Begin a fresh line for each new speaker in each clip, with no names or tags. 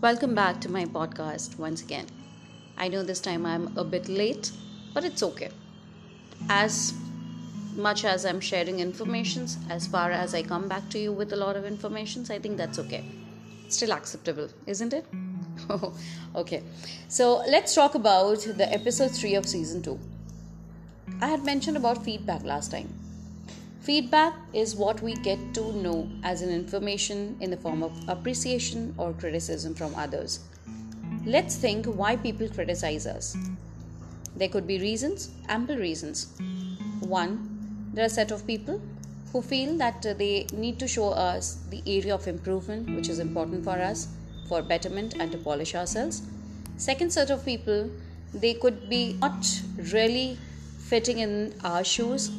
Welcome back to my podcast once again. I know this time I'm a bit late, but it's okay. As much as I'm sharing informations, as far as I come back to you with a lot of informations, I think that's okay. Still acceptable, isn't it? okay. So let's talk about the episode 3 of season 2. I had mentioned about feedback last time Feedback is what we get to know as an information in the form of appreciation or criticism from others. Let's think why people criticize us. There could be reasons, ample reasons. One, there are a set of people who feel that they need to show us the area of improvement which is important for us for betterment and to polish ourselves. Second set of people, they could be not really fitting in our shoes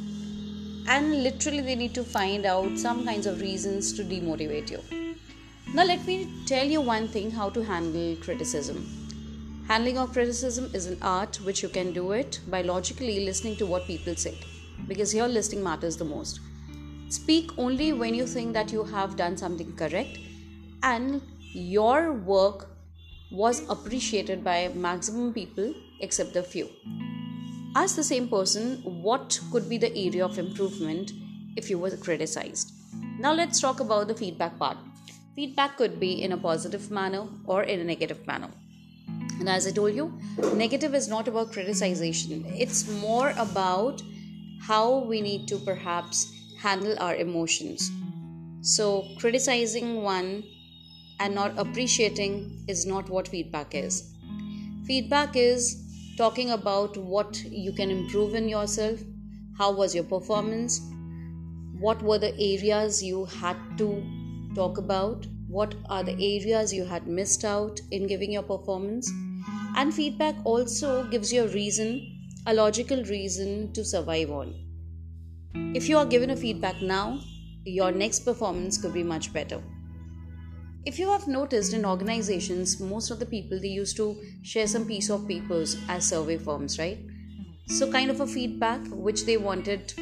and literally they need to find out some kinds of reasons to demotivate you. Now let me tell you one thing how to handle criticism. Handling of criticism is an art which you can do it by logically listening to what people say because your listening matters the most. Speak only when you think that you have done something correct and your work was appreciated by maximum people except the few Ask the same person what could be the area of improvement if you were criticized. Now let's talk about the feedback part. Feedback could be in a positive manner or in a negative manner. And as I told you, negative is not about criticization, it's more about how we need to perhaps handle our emotions. So, criticizing one and not appreciating is not what feedback is. Feedback is talking about what you can improve in yourself, how was your performance, what were the areas you had to talk about, what are the areas you had missed out in giving your performance. And feedback also gives you a reason, a logical reason to survive on. If you are given a feedback now, your next performance could be much better if you have noticed in organizations most of the people they used to share some piece of papers as survey forms right? So kind of a feedback which they wanted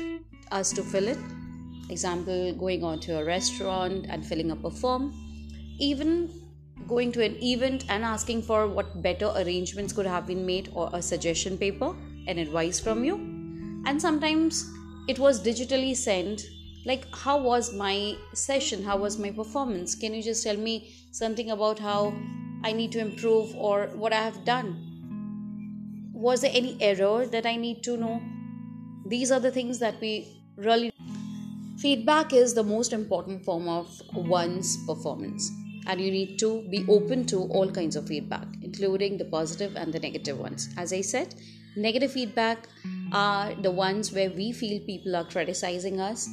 us to fill it example going on to a restaurant and filling up a form. Even going to an event and asking for what better arrangements could have been made or a suggestion paper an advice from you. And sometimes it was digitally sent like how was my session? How was my performance? Can you just tell me something about how i need to improve or what i have done? Was there any error that i need to know? These are the things that we really feedback is the most important form of one's performance and you need to be open to all kinds of feedback including the positive and the negative ones. As i said negative feedback are the ones where we feel people are criticizing us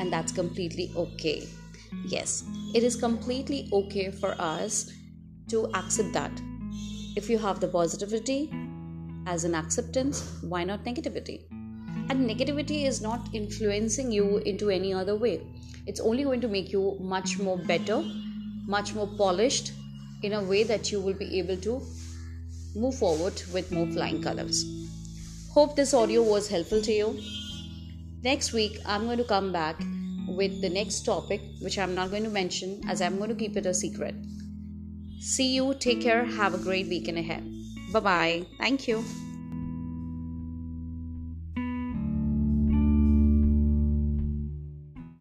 and that's completely okay. Yes, it is completely okay for us to accept that. If you have the positivity as an acceptance, why not negativity? And negativity is not influencing you into any other way. It's only going to make you much more better, much more polished in a way that you will be able to move forward with more flying colors. Hope this audio was helpful to you. Next week, I'm going to come back with the next topic, which I'm not going to mention as I'm going to keep it a secret. See you, take care, have a great weekend ahead. Bye bye. Thank you.